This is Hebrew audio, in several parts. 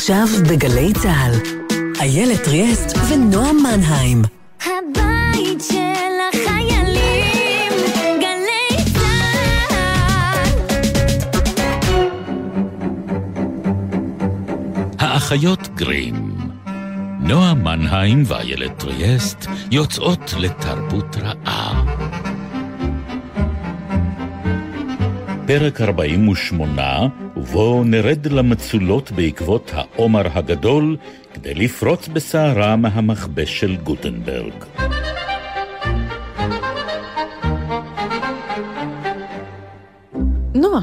עכשיו בגלי צה"ל, איילת ריאסט ונועה מנהיים. הבית של החיילים, גלי צה"ל. האחיות גרים. נועה מנהיים ואיילת טריאסט יוצאות לתרבות רעה. פרק 48, ובו נרד למצולות בעקבות העומר הגדול, כדי לפרוץ בסערה מהמכבש של גוטנברג. נועה,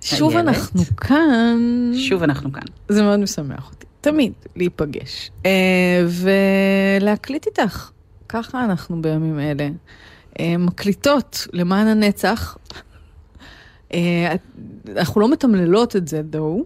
שוב איילת. אנחנו כאן. שוב אנחנו כאן. זה מאוד משמח אותי, תמיד להיפגש. אה, ולהקליט איתך, ככה אנחנו בימים אלה. אה, מקליטות למען הנצח. אה, אנחנו לא מתמללות את זה, דו.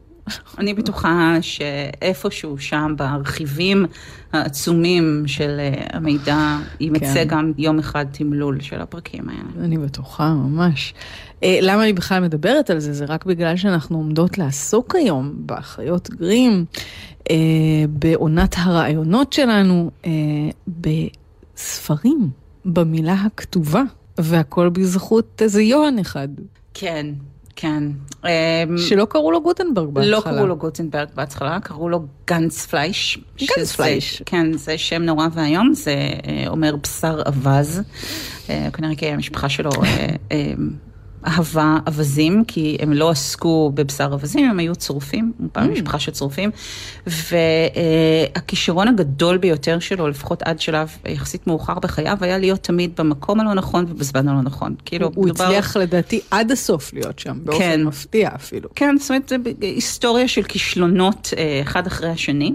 אני בטוחה שאיפשהו שם בארכיבים העצומים של אה, המידע יימצא כן. גם יום אחד תמלול של הפרקים האלה. אני בטוחה, ממש. אה, למה אני בכלל מדברת על זה? זה רק בגלל שאנחנו עומדות לעסוק היום באחיות גרים, בעונת הרעיונות שלנו, בספרים, במילה הכתובה, והכל בזכות איזה יוהן אחד, כן, כן. אמ, שלא קראו לו גוטנברג בהתחלה. לא קראו לו גוטנברג בהתחלה, קראו לו גנץ פלייש. גנץ פלייש. כן, זה שם נורא ואיום, זה אה, אומר בשר אווז. אה, כנראה כי המשפחה שלו אה, אהבה אווזים, כי הם לא עסקו בבשר אווזים, הם היו צרופים, הוא Mm. פעם משפחה של צרופים. והכישרון הגדול ביותר שלו, לפחות עד שלב יחסית מאוחר בחייו, היה להיות תמיד במקום הלא נכון ובזמן הלא נכון. כאילו, הוא מדובר- הצליח לדעתי עד הסוף להיות שם, באופן כן. מפתיע אפילו. כן, זאת אומרת, היסטוריה של כישלונות אה, אחד אחרי השני.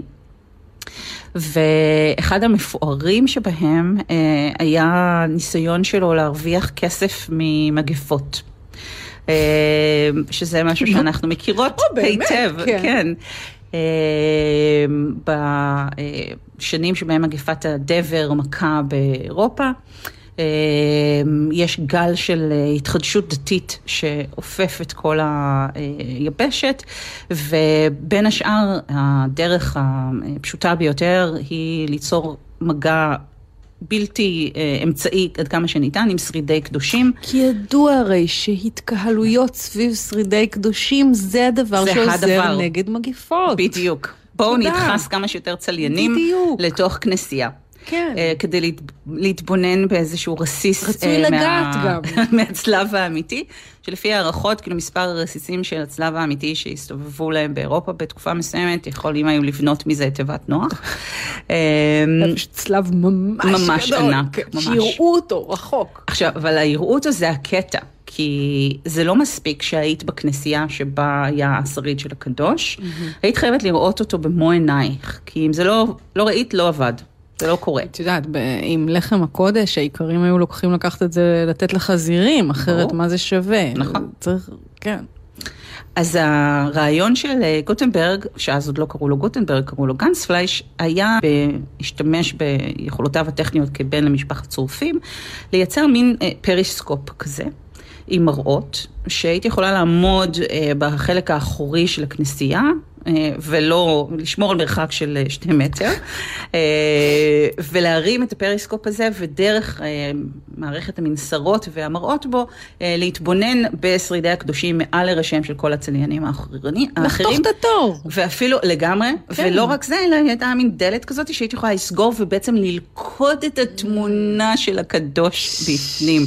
ואחד המפוארים שבהם אה, היה ניסיון שלו להרוויח ככסף ממגפות. אה, שזה משהו שאנחנו מכירות? היטב, כן. כן. אה, בשנים שבהם מגפת הדבר מכה באירופה, אה, יש גל של אה, התחדשות דתית שאופף את כל היבשת, ובין השאר הדרך הפשוטה ביותר היא ליצור מגע בלתי אה, אמצעי עד כמה שניתן עם שרידי קדושים. כי ידוע הרי שהתקהלויות סביב שרידי קדושים זה הדבר זה שעוזר הדבר. נגד מגיפות. בדיוק. בואו. נדחס כמה שיותר צליינים בדיוק. לתוך כנסייה. כן. אה, כדי להת, להתבונן באיזשהו רסיס רצוי לגעת גם. מהצלב האמיתי, שלפי הערכות, כאילו מספר הרסיסים של הצלב האמיתי שהסתובבו להם באירופה בתקופה מסוימת, יכולים היו לבנות מזה תיבת נוח. אה, פשוט צלב ממש, ממש גדול, ענק, כן, ממש. שיראו אותו רחוק. עכשיו, אבל היראו אותו זה הקטע, כי זה לא מספיק שהיית בכנסייה שבה היה השריד של הקדוש, היית חייבת לראות אותו במו עינייך, כי אם זה לא, לא ראית, לא עבד, זה לא קורה. את יודעת, עם לחם הקודש, האיכרים היו לוקחים לקחת את זה, לתת לחזירים, אחרת. מה זה שווה? נכון. צריך, כן. אז הרעיון של אה, גוטנברג, שאז עוד לא קראו לו גוטנברג, קראו לו גנספלייש, היה להשתמש ביכולותיו הטכניות כבן למשפחת צורפים, לייצר מין אה, פריסקופ כזה. עם מראות, שהייתי יכולה לעמוד אה, בחלק האחורי של הכנסייה, אה, ולא, לשמור על מרחק של אה, שתי מטר, ולהרים את הפריסקופ הזה, ודרך מערכת המנסרות והמראות בו, להתבונן בשרידי הקדושים מעל לראשיהם של כל הצליינים האחרים. לחתוך את התור. ואפילו לגמרי, כן. ולא רק זה, אלא הייתה מין דלת כזאת שהייתי יכולה לסגור ובעצם ללכוד את התמונה של הקדוש בפנים.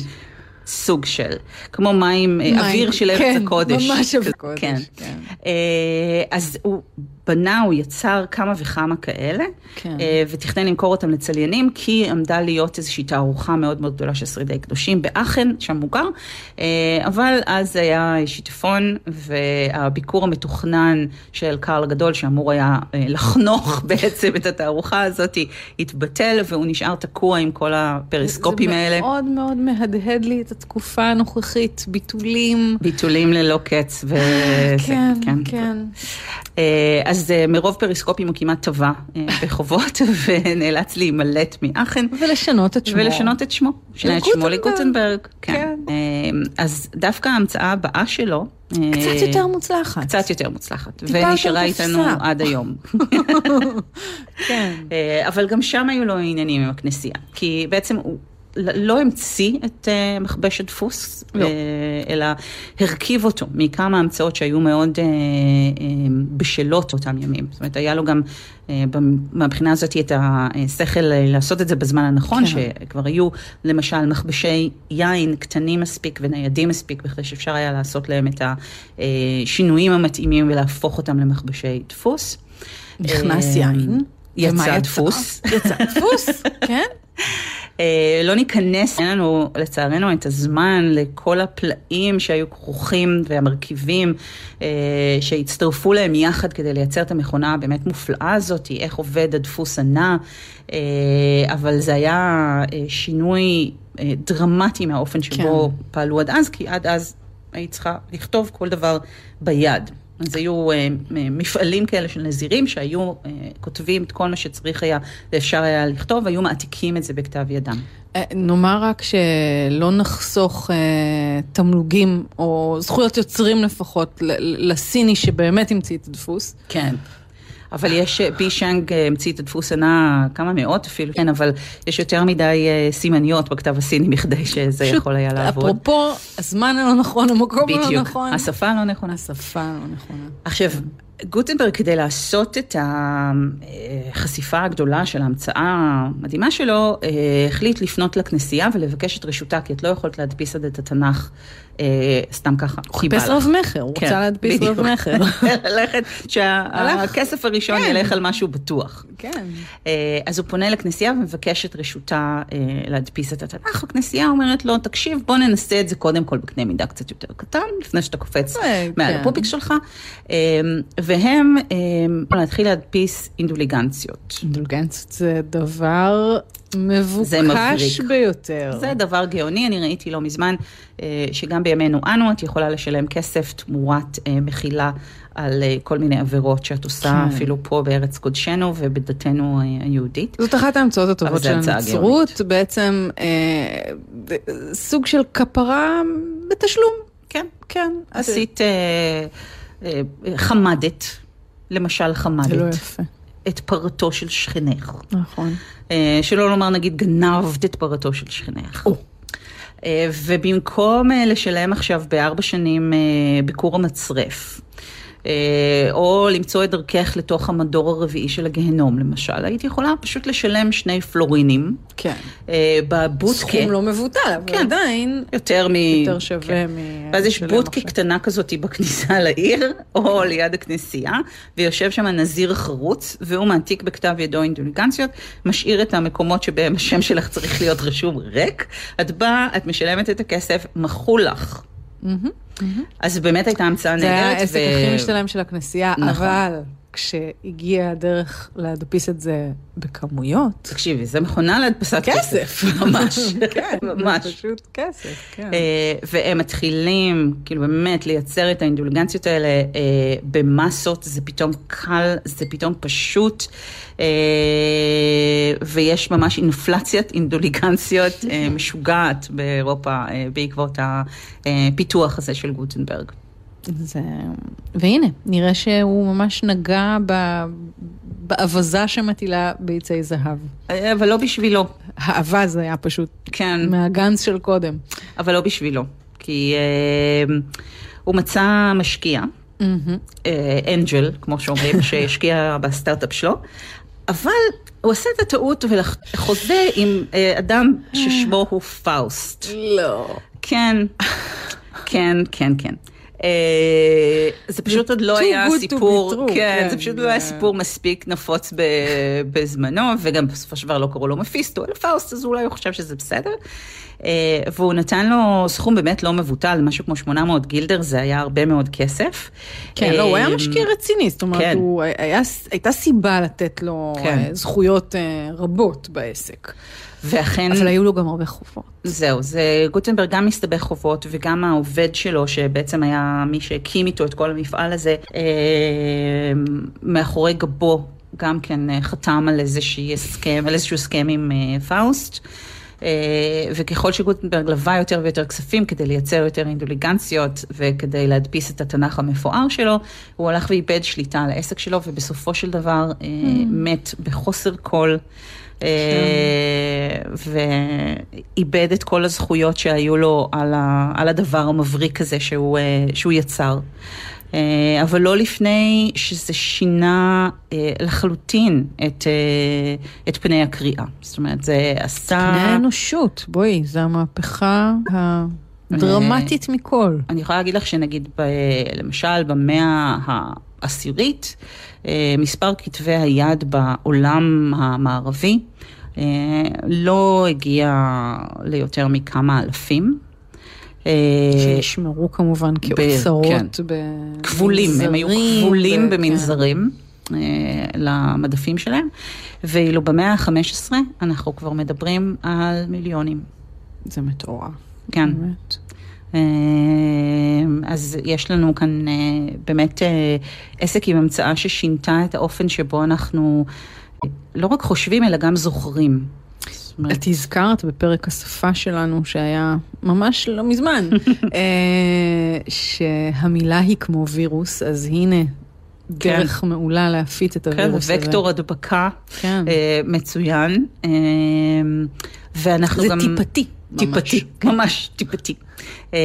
סוג של, כמו מים, אה, מים, אוויר של ארץ כן, הקודש. ממש אוויר כזה, קודש, כן. כן. אז הוא בנה, הוא יצר כמה וכמה כאלה, כן. אה, ותכנן למכור אותם לצליינים, כי עמדה להיות איזושהי תערוכה מאוד מאוד גדולה של שרידי קדושים באחן, שם מוכר, אבל אז היה שיטפון, והביקור המתוכנן של קרל הגדול, שאמור היה לחנוך בעצם את התערוכה הזאת, התבטל, והוא נשאר תקוע עם כל הפריסקופים האלה. זה מאוד מאוד מהדהד לי את בתקופה הנוכחית, ביטולים. ביטולים ללא קץ. ו... כן, כן. אה, אז אה, מרוב פריסקופים הוא כמעט טבע אה, בחובות ונאלץ להימלט מאחן. ולשנות את שמו. ולשנות את שמו. שינה את שמו לגוטנברג. כן. כן. אה, אז דווקא ההמצאה הבאה שלו... אה, קצת יותר מוצלחת. קצת יותר מוצלחת. ונשארה איתנו. עד היום. כן. אה, אבל גם שם היו לו עניינים עם הכנסייה. כי בעצם הוא לא המציא את אה, מכבש הדפוס, לא. אה, אלא הרכיב אותו מכמה המצאות שהיו מאוד אה, בשלות אותם ימים. זאת אומרת, היה לו גם במ- מהבחינה הזאת את השכל לעשות את זה בזמן הנכון, כן. שכבר היו למשל מכבשי יין קטנים מספיק וניידים מספיק, בכדי שאפשר היה לעשות להם את השינויים המתאימים ולהפוך אותם למכבשי דפוס. נכנס יין. יצא דפוס. יצא דפוס, כן. אה, לא ניכנס, אין לנו לצערנו את הזמן לכל הפלאים שהיו כרוכים והמרכיבים אה, שהצטרפו להם יחד כדי לייצר את המכונה הבאמת מופלאה הזאת, איך עובד הדפוס הנע, אה, אבל זה היה אה, שינוי אה, דרמטי מהאופן שבו כן. פעלו עד אז, כי עד אז היית צריכה לכתוב כל דבר ביד. אז היו אה, מפעלים כאלה של נזירים שהיו אה, כותבים את כל מה שצריך היה ואפשר היה לכתוב, היו מעתיקים את זה בכתב ידם. אה, נאמר רק שלא נחסוך אה, תמלוגים, או זכויות יוצרים לפחות, לסיני שבאמת המציא את הדפוס. כן. אבל יש, אה, פי שאנג אה, המציא את הדפוס הנע כמה מאות אפילו, כן, אבל יש יותר מדי אה, סימניות בכתב הסיני מכדי שזה יכול היה לעבוד. אפרופו, הזמן הלא נכון, המקום הלא בדיוק, נכון. השפה הלא נכונה. השפה הלא נכונה. עכשיו, גוטנברג, כדי לעשות את החשיפה הגדולה של ההמצאה המדהימה שלו, החליט לפנות לכנסייה ולבקש את רשותה, כי את לא יכולת להדפיס עד את התנ"ך סתם ככה. הוא כי בא חיפש לך. רב מכר, הוא כן, רצה להדפיס. רב מכר. ללכת, שהכסף הראשון כן. ילך על משהו בטוח. כן. אה, אז הוא פונה לכנסייה ומבקש את רשותה אה, להדפיס את התנ"ך. הכנסייה אומרת לו, תקשיב, בוא ננסה את זה קודם כל בקנה מידה קצת יותר קטן, לפני שאתה קופץ אה, מעל כן. הפופיק שלך. אה, והם אה, להתחיל להדפיס אינדוליגנציות. אינדולגנציות זה דבר מבוקש מבריק. ביותר. זה דבר גאוני, אני ראיתי לא מזמן, אה, שגם בימינו אנו את יכולה לשלם כסף תמורת אה, מחילה על אה, כל מיני עבירות שאת עושה כן. אפילו פה בארץ קודשנו ובדתנו אה, היהודית. זאת אחת ההמצאות הטובות של הנצרות, בעצם אה, סוג של כפרה בתשלום. כן. כן. עשית אה, אה, חמדת, למשל זה לא חמדת, יפה. את פרתו של שכנך. נכון. אה, שלא לומר נגיד גנבת את פרתו של שכנך. או. אה, ובמקום אה, לשלם עכשיו בארבע שנים אה, בכור המצרף, או למצוא את דרכך לתוך המדור הרביעי של הגהנום למשל, היית יכולה פשוט לשלם שני פלורינים כן. אה, בבודקה. סכום לא מבוטל, אבל כן. עדיין יותר מ... יותר שווה כן. מ... ואז יש בודקה עכשיו. קטנה כזאת בכניסה לעיר, או ליד הכנסייה, ויושב שם נזיר חרוץ, והוא מעתיק בכתב ידו אינדולגנציות, משאיר את המקומות שבהם השם שלך צריך להיות רשום ריק, את באה, את משלמת את הכסף, מחול לך. אז באמת הייתה המצאה זה היה נהדרת. העסק הכי משתלם של הכנסייה, נכון. אבל כשהגיעה הדרך להדפיס את זה בכמויות, תקשיבי, זה מכונה להדפסת כסף. ממש, כן, ממש. זה פשוט כסף, כן. אה, והם מתחילים, כאילו באמת, לייצר את האינדולגנציות האלה אה, במסות, זה פתאום קל, זה פתאום פשוט, אה, ויש ממש אינפלציית אינדוליגנציות משוגעת באירופה בעקבות הפיתוח הזה של גוטנברג. זה... והנה, נראה שהוא ממש נגע ב... באווזה שמטילה ביצי זהב. אה, אבל לא בשבילו, האווז היה פשוט כן. מהגנץ של קודם. אבל לא בשבילו, כי אה, הוא מצא משקיע. אה, angel, כמו שאומרים, שהשקיע בסטארט-אפ שלו, אבל הוא עשה את הטעות וחוזה עם אה, אדם ששמו הוא פאוסט. לא. כן, כן, כן, כן. אה, זה פשוט עוד לא היה סיפור, כן, כן, זה פשוט לא היה סיפור מספיק נפוץ בזמנו, וגם בסופו של דבר לא קראו לו מפיסטו, אלא פאוסט, אז אולי הוא חושב שזה בסדר. אה, והוא נתן לו סכום באמת לא מבוטל, משהו כמו 800 גילדר, זה היה הרבה מאוד כסף. כן, לא, הוא היה אה, משקיע רציני, זאת אומרת, כן. הוא היה, הייתה סיבה לתת לו כן. אה, זכויות רבות בעסק. ואכן... אבל היו לו גם הרבה חובות. זהו, זה גוטנברג גם מסתבך חובות וגם העובד שלו, שבעצם היה מי שהקים איתו את כל המפעל הזה, אה, מאחורי גבו גם כן חתם על איזשהו הסכם, על איזשהו הסכם עם אה, פאוסט. אה, וככל שגוטנברג לווה יותר ויותר כספים כדי לייצר יותר אינדולגנציות וכדי להדפיס את התנ"ך המפואר שלו, הוא הלך ואיבד שליטה על העסק שלו ובסופו של דבר אה, מת בחוסר כל. אה, ואיבד את כל הזכויות שהיו לו על, ה, על הדבר המבריק הזה שהוא, שהוא יצר. אה, אבל לא לפני שזה שינה אה, לחלוטין את, אה, את פני הקריאה. זאת אומרת, זה עשה... פני האנושות, בואי, זו המהפכה הדרמטית מכל. אני יכולה להגיד לך שנגיד, ב, למשל, במאה העשירית, מספר כתבי היד בעולם המערבי לא הגיע ליותר מכמה אלפים. אה, שישמרו כמובן כאוצרות כן. כבולים, הם היו כבולים ו- במנזרים אה, למדפים שלהם, ואילו במאה ה-15 אנחנו כבר מדברים על מיליונים. כן, זה מטורף. כן. באמת. אה, אז יש לנו כאן באמת עסק עם המצאה ששינתה את האופן שבו אנחנו לא רק חושבים, אלא גם זוכרים. אומרת, את הזכרת בפרק השפה שלנו, שהיה ממש לא מזמן, אה, שהמילה היא כמו וירוס, אז הנה, דרך מעולה להפיץ את כן, הווירוס הזה. וקטור הדבקה כן. אה, מצוין, אה, ואנחנו זה גם... טיפתי. טיפתי, ממש. ממש טיפתי. אה,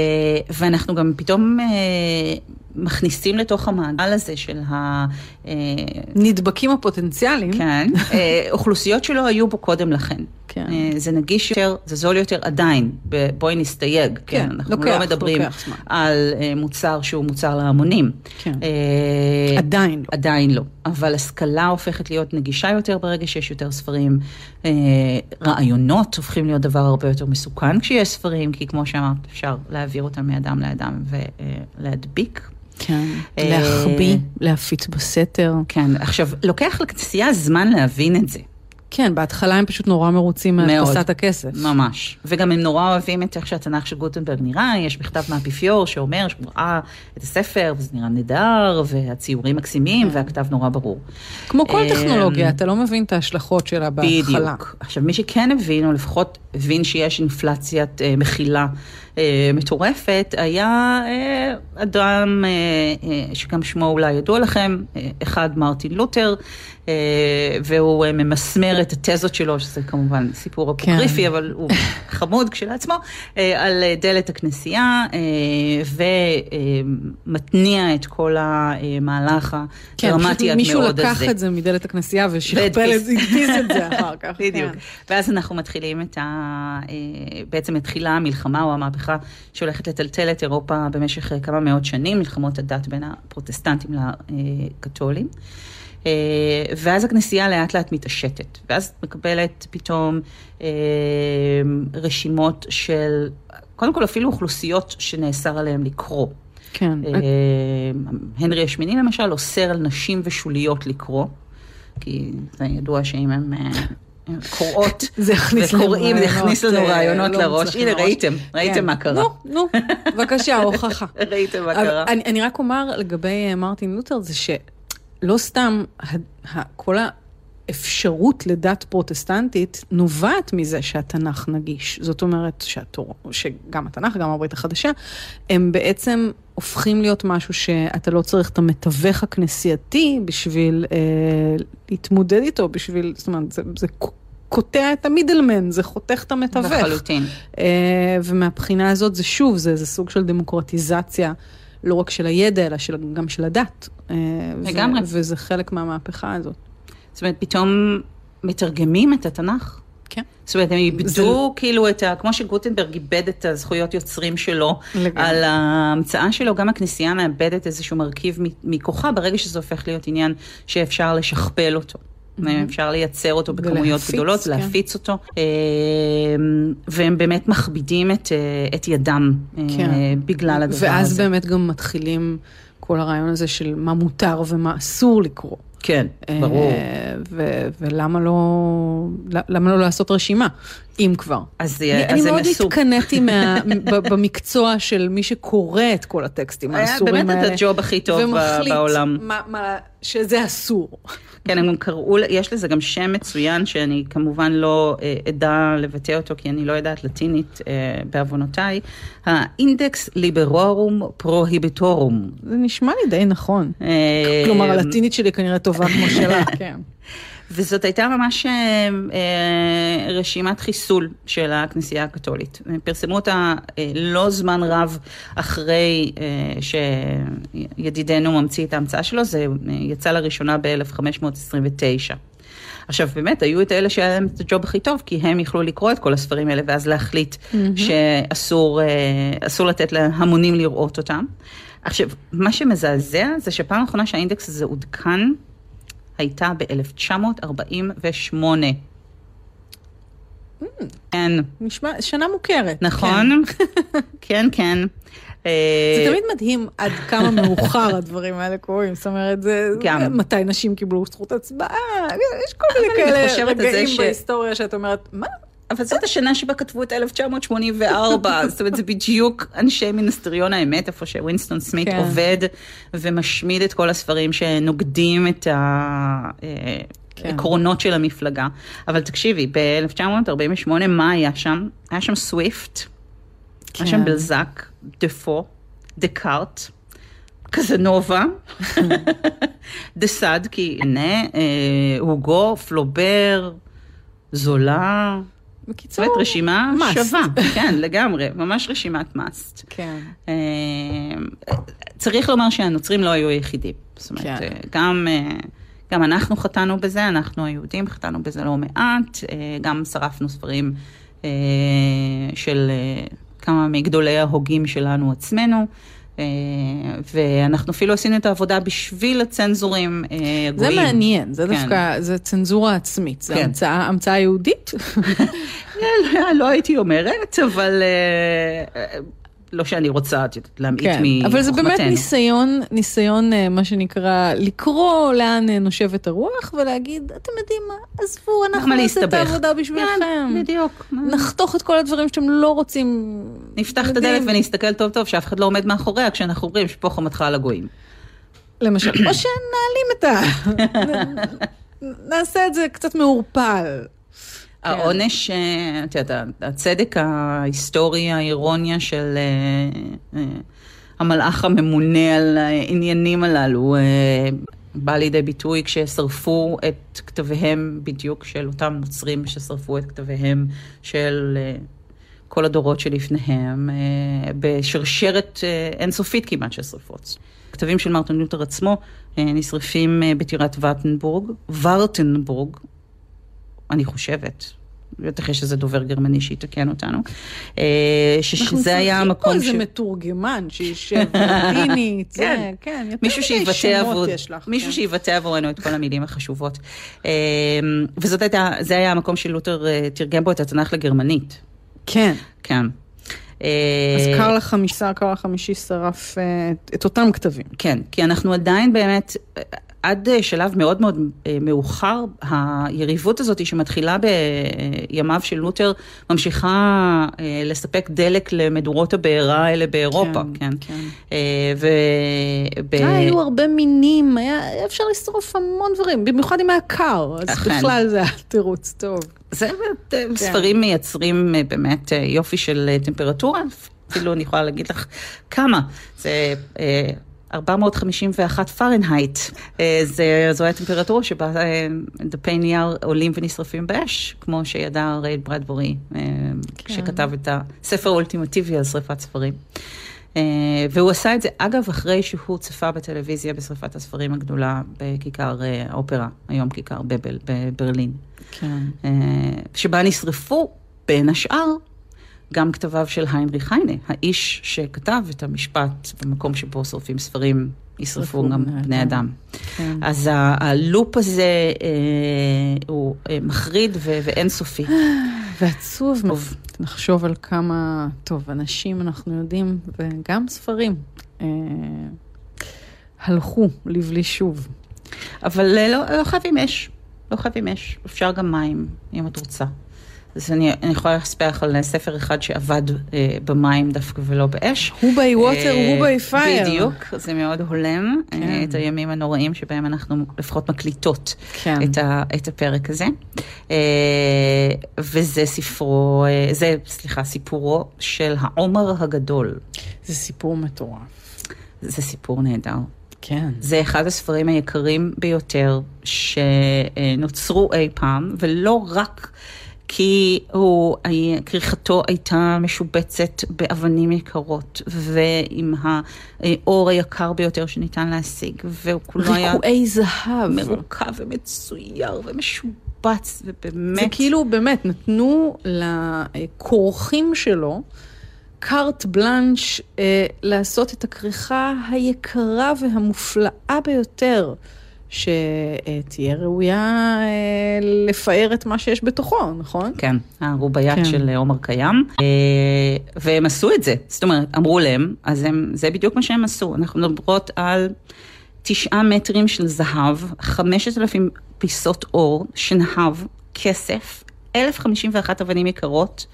ואנחנו גם פתאום אה, מכניסים לתוך המעגל הזה של ה... אה, נדבקים הפוטנציאליים. כן, אה, אוכלוסיות שלא היו בו קודם לכן. כן. אה, זה נגיש יותר, זה זול יותר עדיין, בואי נסתייג. כן, אנחנו לוקח, לא מדברים לוקח זמן. על מוצר שהוא מוצר להמונים. כן. אה, עדיין לא. עדיין לא, אבל השכלה הופכת להיות נגישה יותר ברגע שיש יותר ספרים. אה, רעיונות הופכים להיות דבר הרבה יותר מסוכן כשיש ספרים, כי כמו שאמרת, אפשר להעביר אותם מאדם לאדם ולהדביק. כן. אה, להחביא, להפיץ בסתר. כן, עכשיו, לוקח לכנסייה זמן להבין את זה. כן, בהתחלה הם פשוט נורא מרוצים. מהדפסת הכסף. ממש. וגם הם נורא אוהבים את איך שהתנ"ך של גוטנברג נראה, יש מכתב מהאפיפיור שאומר שהוא ראה את הספר, וזה נראה נהדר, והציורים מקסימים, והכתב נורא ברור. כמו כל אה, טכנולוגיה, אתה לא מבין את ההשלכות שלה בהתחלה. בדיוק. עכשיו, מי שכן הבין, או לפחות הבין שיש אינפלציית אה, מכילה אה, מטורפת, היה אה, אדם שגם שמו אולי ידוע לכם, אחד מרטין לותר, והוא אה, ממסמר את התזות שלו, שזה כמובן סיפור כן. אפוקריפי, אבל הוא חמוד כשלעצמו, אה, על אה, דלת הכנסייה, אה, ומתניע את כל המהלך כן, הדרמטי עד מישהו מאוד הזה. לקח את זה מדלת הכנסייה ושכפל את. זה, הדפיס את זה אחר כך. בדיוק. כן. ואז אנחנו מתחילים את ה... אה, בעצם מתחילה המלחמה או המהפכה שהולכת לטלטל את אירופה במשך אה, כמה מאות שנים, מלחמות הדת בין הפרוטסטנטים לקתולים. אה, ואז הכנסייה לאט לאט מתעשתת, ואז מקבלת פתאום אה, רשימות של, קודם כל אפילו אוכלוסיות שנאסר עליהן לקרוא. כן. אה, הנרי השמיני למשל אוסר על נשים ושוליות לקרוא, כי זה ידוע שאם הן קוראות זה יכניס לנו וקוראים, זה יכניס לנו רעיונות, לא לראש. הנה. ראיתם, ראיתם כן. מה קרה. נו, נו, בבקשה, הוכחה. ראיתם מה קרה. אני, רק אומר לגבי מרטין לותר, זה שלא סתם כל האפשרות לדת פרוטסטנטית נובעת מזה שהתנ"ך נגיש. זאת אומרת שהתור, שגם התנ"ך, גם הברית החדשה, הם בעצם הופכים להיות משהו שאתה לא צריך את המתווך הכנסייתי בשביל אה, להתמודד איתו, בשביל, זאת אומרת, זה, זה קוטע את המידלמן, זה חותך את המתווך. לחלוטין. אה, ומהבחינה הזאת זה שוב, זה, זה סוג של דמוקרטיזציה, לא רק של הידע, אלא של, גם של הדת. אה, לגמרי. ו, וזה חלק מהמהפכה הזאת. זאת אומרת, פתאום מתרגמים את התנ"ך. כן. זאת אומרת, הם איבדו זה- כאילו את ה... כמו שגוטנברג איבד את הזכויות יוצרים שלו, לגמרי. על ההמצאה שלו, גם הכנסייה מאבדת איזשהו מרכיב מכוחה ברגע שזה הופך להיות עניין שאפשר לשכפל אותו. אפשר לייצר אותו בכמויות ולהפיץ, גדולות, כן. להפיץ אותו, אה, והם באמת מכבידים את, אה, את ידם אה, כן. בגלל הדבר הזה. ואז באמת גם מתחילים כל הרעיון הזה של מה מותר ומה אסור לקרוא. כן, ברור. אה, ו- ולמה לא, למה לא לעשות רשימה? אם כבר. אז, אני, אז אני מאוד עשו. התקנאתי במקצוע של מי שקורא את כל הטקסטים היה האסורים האלה. באמת את הג'וב הכי טוב ומחליט בעולם. מה, שזה אסור. כן, הם גם קראו, יש לזה גם שם מצוין שאני כמובן לא אה, אדע לבטא אותו כי אני לא יודעת לטינית אה, בעוונותיי, האינדקס ליברורום פרוהיביטורום. זה נשמע לי די נכון. אה, כלומר, הלטינית שלי כנראה טובה כמו שלה, כן. וזאת הייתה ממש אה, אה, רשימת חיסול של הכנסייה הקתולית. הם פרסמו אותה אה, לא זמן רב אחרי אה, שידידנו ממציא את ההמצאה שלו, זה אה, יצא לראשונה ב-1529. עכשיו באמת, היו את אלה שהיה להם את הג'וב הכי טוב, כי הם יכלו לקרוא את כל הספרים האלה ואז להחליט שאסור אה, לתת להמונים לראות אותם. עכשיו, מה שמזעזע זה שפעם האחרונה שהאינדקס הזה עודכן, הייתה ב-1948. כן, נשמע, שנה מוכרת. נכון? כן, כן. זה אה, תמיד מדהים עד כמה מאוחר הדברים האלה קורים, זאת אומרת, זה גם. מתי נשים קיבלו זכות הצבעה, יש כל מיני כאלה זה רגעים ש- בהיסטוריה שאת אומרת, מה? אבל זאת השנה שבה כתבו את 1984, זאת אומרת, זה בדיוק אנשי מיניסטריון האמת, איפה שווינסטון סמית כן. עובד ומשמיד את כל הספרים שנוגדים את כן. העקרונות של המפלגה. אבל תקשיבי, ב-1948, מה היה שם? היה שם סוויפט, היה שם כן. בלזק, דפו, דקארט. קזנובה, דה סאד, כי הנה, אה, הוגו, פלובר, זולה, בקיצור, אומרת, רשימה must. שווה, כן, לגמרי, ממש רשימת must. כן. צריך לומר שהנוצרים לא היו היחידים. זאת אומרת, כן. אה, גם, אה, גם אנחנו חטאנו בזה, אנחנו היהודים חטאנו בזה לא מעט, אה, גם שרפנו ספרים אה, של אה, כמה מגדולי ההוגים שלנו עצמנו. אה, ואנחנו אפילו עשינו את העבודה בשביל הצנזורים אה, זה הגויים. מעניין, זה כן. דווקא, זה צנזורה עצמית, זה כן. המצאה המצאה יהודית. לא, לא הייתי אומרת, אבל אה, אה, לא שאני רוצה את יודעת, להמעיט כן, מחוכמתנו. אבל זה באמת ניסיון, ניסיון, אה, מה שנקרא, לקרוא לאן אה, נושבת הרוח ולהגיד, אתם יודעים מה, עזבו, אנחנו נעשה את? העבודה בשבילכם. כן, בדיוק. נחתוך את כל הדברים שאתם לא רוצים. נפתח את יודעים. הדלת ונסתכל טוב טוב שאף אחד לא עומד מאחוריה כשאנחנו אומרים שפה חומתך על הגויים. למשל, או שנעלים את ה... נעשה את זה קצת מעורפל. העונש, אה, את יודעת, הצדק ההיסטורי, האירוניה של אה, אה, המלאך הממונה על העניינים הללו, בא לידי ביטוי כששרפו את כתביהם בדיוק של אותם נוצרים ששרפו את כתביהם של כל הדורות שלפניהם, בשרשרת אינסופית כמעט של שרפות. כתבים של מרטין לותר עצמו נשרפים בטירת וטנבורג, ורטנבורג, אני חושבת. בטח יש איזה דובר גרמני שיתקן אותנו. אה, ש- אנחנו שזה היה צריכים פה המקום איזה ש... מתורגמן שישב בלטינית, זה, כן. כן, יותר מישהו מדי שיבטא שמות עבור, יש לך, מישהו כן. שיבטא עבורנו את כל המילים החשובות. אה, וזאת הייתה, זה היה המקום שלותר אה, תרגם בו את התנ"ך לגרמנית. כן. כן. אז קרל החמישי, קרל החמישי שרף את- אותם כתבים. כן, כי אנחנו עדיין באמת, עד אה, שלב מאוד מאוד אה, מאוחר, היריבות הזאת שמתחילה בימיו של לותר, ממשיכה אה, לספק דלק למדורות הבעירה האלה באירופה, כן. כן, כן. ו... ב- היו הרבה מינים, היה אפשר לשרוף המון דברים, במיוחד אם היה קר, אז אכן. בכלל זה היה תירוץ טוב. זה באמת, ספרים מייצרים באמת יופי של טמפרטורה, אפילו אני יכולה להגיד לך כמה. זה 451 פרנהייט. אה, זה, זו הטמפרטורה שבה אה, דפי נייר עולים ונשרפים באש, כמו שידע רייל ברדבורי, אה, שכתב את הספר האולטימטיבי על שרפת ספרים. והוא עשה את זה, אגב, אחרי שהוא צפה בטלוויזיה בשרפת הספרים הגדולה בכיכר האופרה, היום כיכר בבל בברלין. כן. שבה נשרפו, בין השאר, גם כתביו של היינריך היינה, האיש שכתב את המשפט במקום שבו שורפים ספרים, ישרפו שרפו גם בני אדם. כן. אז הלופ הזה אה, הוא אה, מחריד ו- ואינסופי. ועצוב, טוב. נחשוב על כמה, טוב, אנשים אנחנו יודעים, וגם ספרים, אה, הלכו לבלי שוב. אבל אה, לא, לא חייבים אש, לא חייבים אש, אפשר גם מים, אם את רוצה. אז אני, אני יכולה לספח על ספר אחד שעבד אה, במים דווקא ולא באש. By water, אה, who by fire. בדיוק, זה מאוד הולם כן. אה, את הימים הנוראים שבהם אנחנו לפחות מקליטות כן. את, ה, את הפרק הזה. אה, וזה ספרו, אה, זה, סליחה, סיפורו של העומר הגדול. זה סיפור מטורף. זה סיפור נהדר. כן. זה אחד הספרים היקרים ביותר שנוצרו אי פעם, ולא רק כי הוא, כריכתו הייתה משובצת באבנים יקרות, ועם האור היקר ביותר שניתן להשיג, והוא כולו היה ריקועי זהב. מרוכב ומצויר ומשובץ, ובאמת... זה כאילו, באמת, נתנו לכורכים שלו קארט בלאנש אה, לעשות את הכריכה היקרה והמופלאה ביותר, שתהיה ראויה אה, לפאר את מה שיש בתוכו, נכון? כן, הרובעיית כן. של עומר קיים, אה, והם עשו את זה, זאת אומרת, אמרו להם, אז הם, זה בדיוק מה שהם עשו, אנחנו מדברות על תשעה מטרים של זהב, חמשת אלפים פיסות אור, שנהב, כסף, 1,051 אבנים יקרות,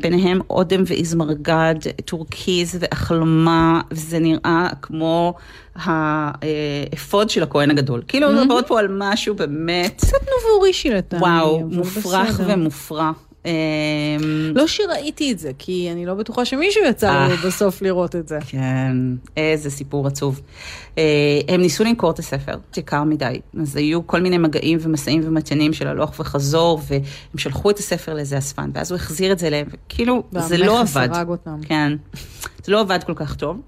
ביניהם אודם ואזמרגד, טורקיז ואחלמה, וזה נראה כמו האפוד של הכהן הגדול. כאילו, מדברות פה על משהו באמת, קצת נובורישי לטעמי. וואו, מופרך. ומופרע. אה, לא שראיתי את זה, כי אני לא בטוחה שמישהו יצא אה. לו בסוף לראות את זה. כן, איזה סיפור עצוב. אה, הם ניסו למכור את הספר, יקר מדי. אז היו כל מיני מגעים ומשאים ומתנים של הלוך וחזור, והם שלחו את הספר לאיזה אספן, ואז הוא החזיר את זה אליהם, וכאילו, זה לא והמכס עבד. הרג אותם. כן, זה לא עבד כל כך טוב.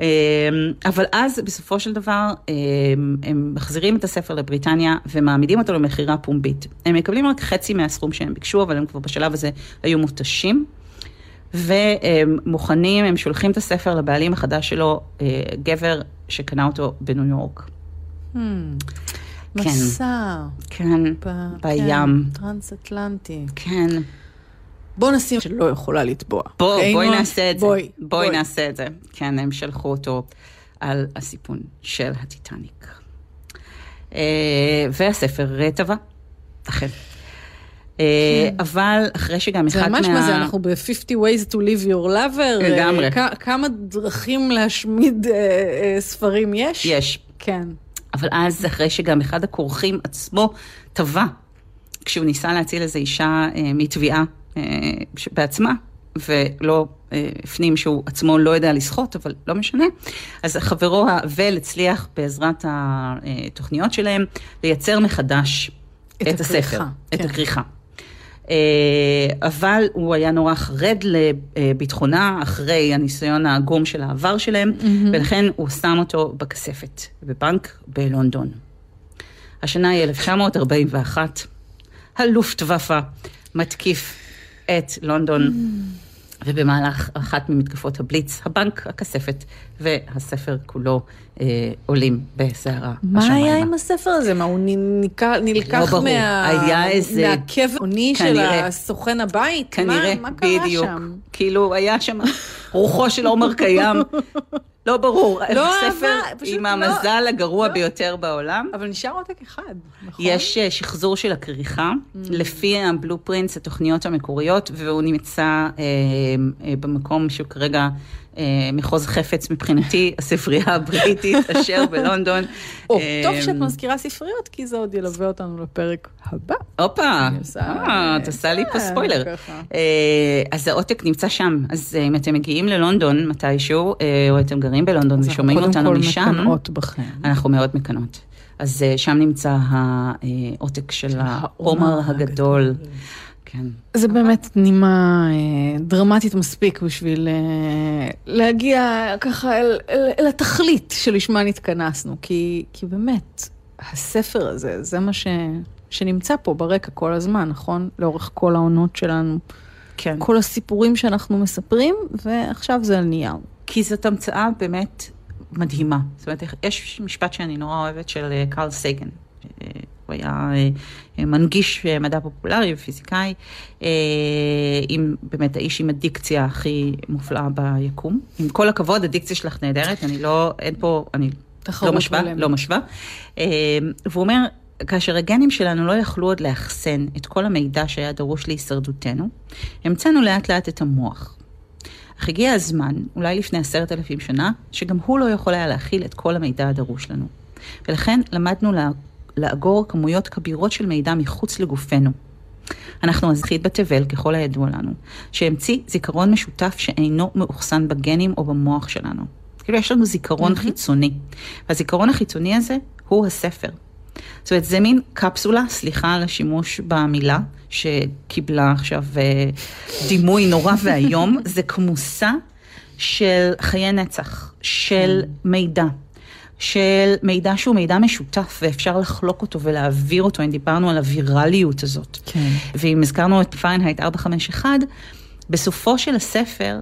אה, אבל אז בסופו של דבר אה, הם מחזירים את הספר לבריטניה ומעמידים אותו למכירה פומבית. הם מקבלים רק חצי מהסכום שהם ביקשו, אבל הם כבר בשלב הזה היו מותשים. והם מוכנים, הם שולחים את הספר לבעלים החדש שלו, אה, גבר שקנה אותו בניו יורק. Hmm. כן. מסע. כן, ב- בים. כן, טרנס-אטלנטי. כן. בוא נשים שלא יכולה לתבוע. בוא, אוקיי, בואי? נעשה את זה. בואי, בואי נעשה את זה. כן, הם שלחו אותו על הסיפון של הטיטניק. אה, והספר אה, טבע, אכן. אה, אבל אחרי שגם אחד כן. זה מה... ממש מה זה, אנחנו ב-50 ways to live your lover. לגמרי. כמה דרכים להשמיד ספרים יש? יש. כן. אבל אז, אחרי שגם אחד הכורכים עצמו טבע, כשהוא ניסה להציל איזו אישה מתביעה בעצמה, ולא אה, הפנים שהוא עצמו לא יודע לשחות, אבל לא משנה, אז חברו האבל הצליח בעזרת התוכניות שלהם לייצר מחדש את את, הספר, הכריכה, את כן. הכריכה. אה, אבל הוא היה נורא חרד לביטחונה אחרי הניסיון העגום של העבר שלהם, ולכן הוא שם אותו בכספת, בבנק בלונדון. השנה היא 1941, הלופטוואפה מתקיף את לונדון, ובמהלך אחת ממתקפות הבליץ, הבנק, הכספת והספר כולו אה, עולים בסערה. מה השמיימה. היה עם הספר הזה? מה, הוא נ- ניקה- נלקח ברור. מה- היה איזה- מהקבעוני של כנראה. הסוכן הבית? כנראה, מה- מה קרה בדיוק. שם? כאילו, היה שם רוחו של עומר קיים. לא ברור. לא ספר אהבה, עם לא- המזל הגרוע לא. ביותר בעולם. אבל נשאר עותק אחד, נכון? יש אה, שחזור של הכריכה, Mm. לפי הבלופרינטס, התוכניות המקוריות, והוא נמצא אה, אה, במקום שהוא כרגע מחוז חפץ מבחינתי, הספרייה הבריטית אשר בלונדון. או, אה, טוב שאת מזכירה ספריות, כי זה עוד ילווה אותנו לפרק הבא. הופה, אה, את עושה לי פה ספוילר. אה, אז העותק נמצא שם, אז אה, אם אתם מגיעים ללונדון מתישהו, אה, או אתם גרים בלונדון ושומעים אנחנו אותנו קודם כל משם, מקנאות בכם. אנחנו מאוד מקנות. אז אה, שם נמצא העותק של העומר הגדול. כן. זה באמת נימה אה, דרמטית מספיק בשביל אה, להגיע ככה אל, אל, אל התכלית שלשמה נתכנסנו, כי, כי באמת, הספר הזה, זה מה ש, שנמצא פה ברקע כל הזמן, נכון? לאורך כל העונות שלנו. כן. כל הסיפורים שאנחנו מספרים, ועכשיו זה על נייר. כי זאת המצאה באמת מדהימה. זאת אומרת, יש משפט שאני נורא אוהבת של אה, קרל סייגן. הוא היה אה, מנגיש אה, מדע פופולרי ופיזיקאי, אה, עם באמת האיש עם הדיקציה הכי מופלאה ביקום. עם כל הכבוד, הדיקציה שלך נהדרת, אני לא, אין פה, אני לא משווה. לא משווה. והוא אומר, כאשר הגנים שלנו לא יכלו עוד לאחסן את כל המידע שהיה דרוש להישרדותנו, המצאנו לאט לאט את המוח. אך הגיע הזמן, אולי לפני עשרת אלפים שנה, שגם הוא לא יכול היה להכיל את כל המידע הדרוש לנו. ולכן למדנו לאגור כמויות כבירות של מידע מחוץ לגופנו. אנחנו הזכית בתבל, ככל הידוע לנו, שהמציא זיכרון משותף שאינו מאוחסן בגנים או במוח שלנו. כאילו יש לנו זיכרון mm-hmm. חיצוני, והזיכרון החיצוני הזה הוא הספר. זאת אומרת, זה מין קפסולה, סליחה על השימוש במילה, שקיבלה עכשיו אה, דימוי נורא ואיום, זה כמוסה של חיי נצח, של מידע. של מידע שהוא מידע משותף ואפשר לחלוק אותו ולהעביר אותו, אם דיברנו על הווירליות הזאת. כן. ואם הזכרנו את פרנהייט 451, בסופו של הספר,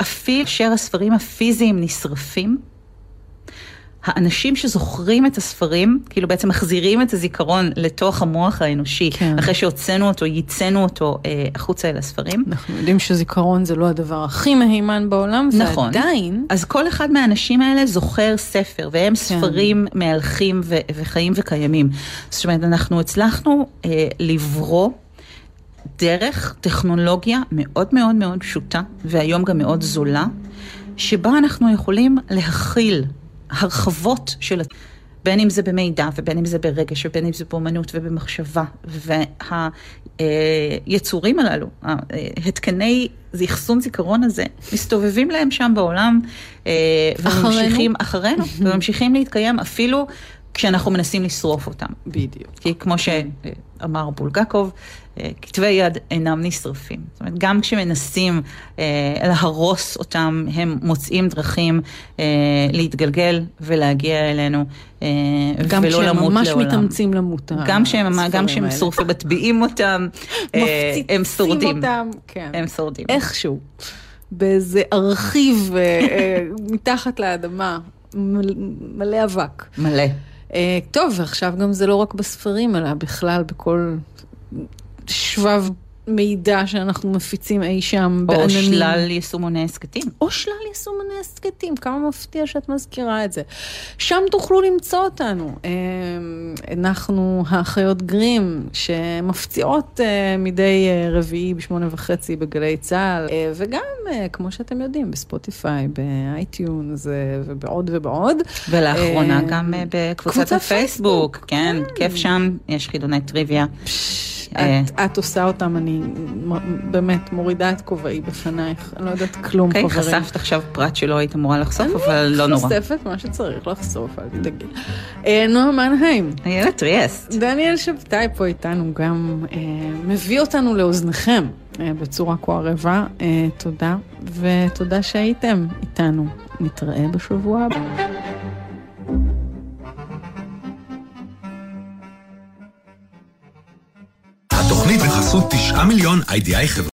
אפילו כאשר הספרים הפיזיים נשרפים, האנשים שזוכרים את הספרים, כאילו בעצם מחזירים את הזיכרון לתוך המוח האנושי, כן. אחרי שהוצאנו אותו, ייצאנו אותו אה, החוצה אל הספרים. אנחנו יודעים שזיכרון זה לא הדבר הכי מהימן בעולם, נכון. ועדיין... אז כל אחד מהאנשים האלה זוכר ספר, והם כן. ספרים מהלכים ו- וחיים וקיימים. זאת אומרת, אנחנו הצלחנו אה, לברוא דרך טכנולוגיה מאוד מאוד מאוד פשוטה, והיום גם מאוד זולה, שבה אנחנו יכולים להכיל הרחבות של... בין אם זה במידע, ובין אם זה ברגש, ובין אם זה באומנות ובמחשבה. והיצורים הללו, התקני אחסון זיכרון הזה, מסתובבים להם שם בעולם, אה, וממשיכים אחרינו, וממשיכים להתקיים אפילו כשאנחנו מנסים לשרוף אותם. בדיוק. כי כמו שאמר בולגקוב, אה, כתבי יד אינם נשרפים. זאת אומרת, גם כשמנסים אה, להרוס אותם, הם מוצאים דרכים אה, להתגלגל ולהגיע אלינו, אה, גם ולא כשהם למות ממש לעולם. מתאמצים למות. גם כשהם, הספרים גם כשהם. שורפים, מטביעים אותם, אה, הם שורדים. מפציצים אותם, כן. הם שורדים. איכשהו, באיזה ארכיב אה, אה, מתחת לאדמה, מל- מלא אבק. מלא. אה, טוב, ועכשיו גם זה לא רק בספרים, אלא בכלל בכל שבב מידע שאנחנו מפיצים אי שם בעננים. או שלל יישומוני הסכתים. או שלל יישומני הסכתים, כמה מפתיע שאת מזכירה את זה. שם תוכלו למצוא אותנו. אה, אנחנו האחיות גרים, שמפציעות אה, מדי אה, רביעי בשמונה וחצי בגלי צה"ל, אה, וגם, כמו שאתם יודעים, בספוטיפיי, ב iTunes ובעוד ובעוד. ולאחרונה גם בקבוצת קבוצת הפייסבוק, פייסבוק, כן, כן. כיף שם, יש חידוני טריוויה. את עושה אותם, אני מ- באמת מורידה את כובעי בפנייך, אני לא יודעת כלום, אוקיי, חברים. חשפת עכשיו פרט שלא היית אמורה לחשוף, אבל לא נורא. חושפת מה שצריך לחשוף, אל תדאגי. אה, נועה מנהיים, איילת ריאסט. דניאל שבתאי פה איתנו גם אה, מביא אותנו לאוזניכם אה, בצורה כה ערבה. תודה, ותודה שהייתם איתנו. נתראה בשבוע הבא. התוכנית בחסות 9 מיליון איי-די-איי חברה.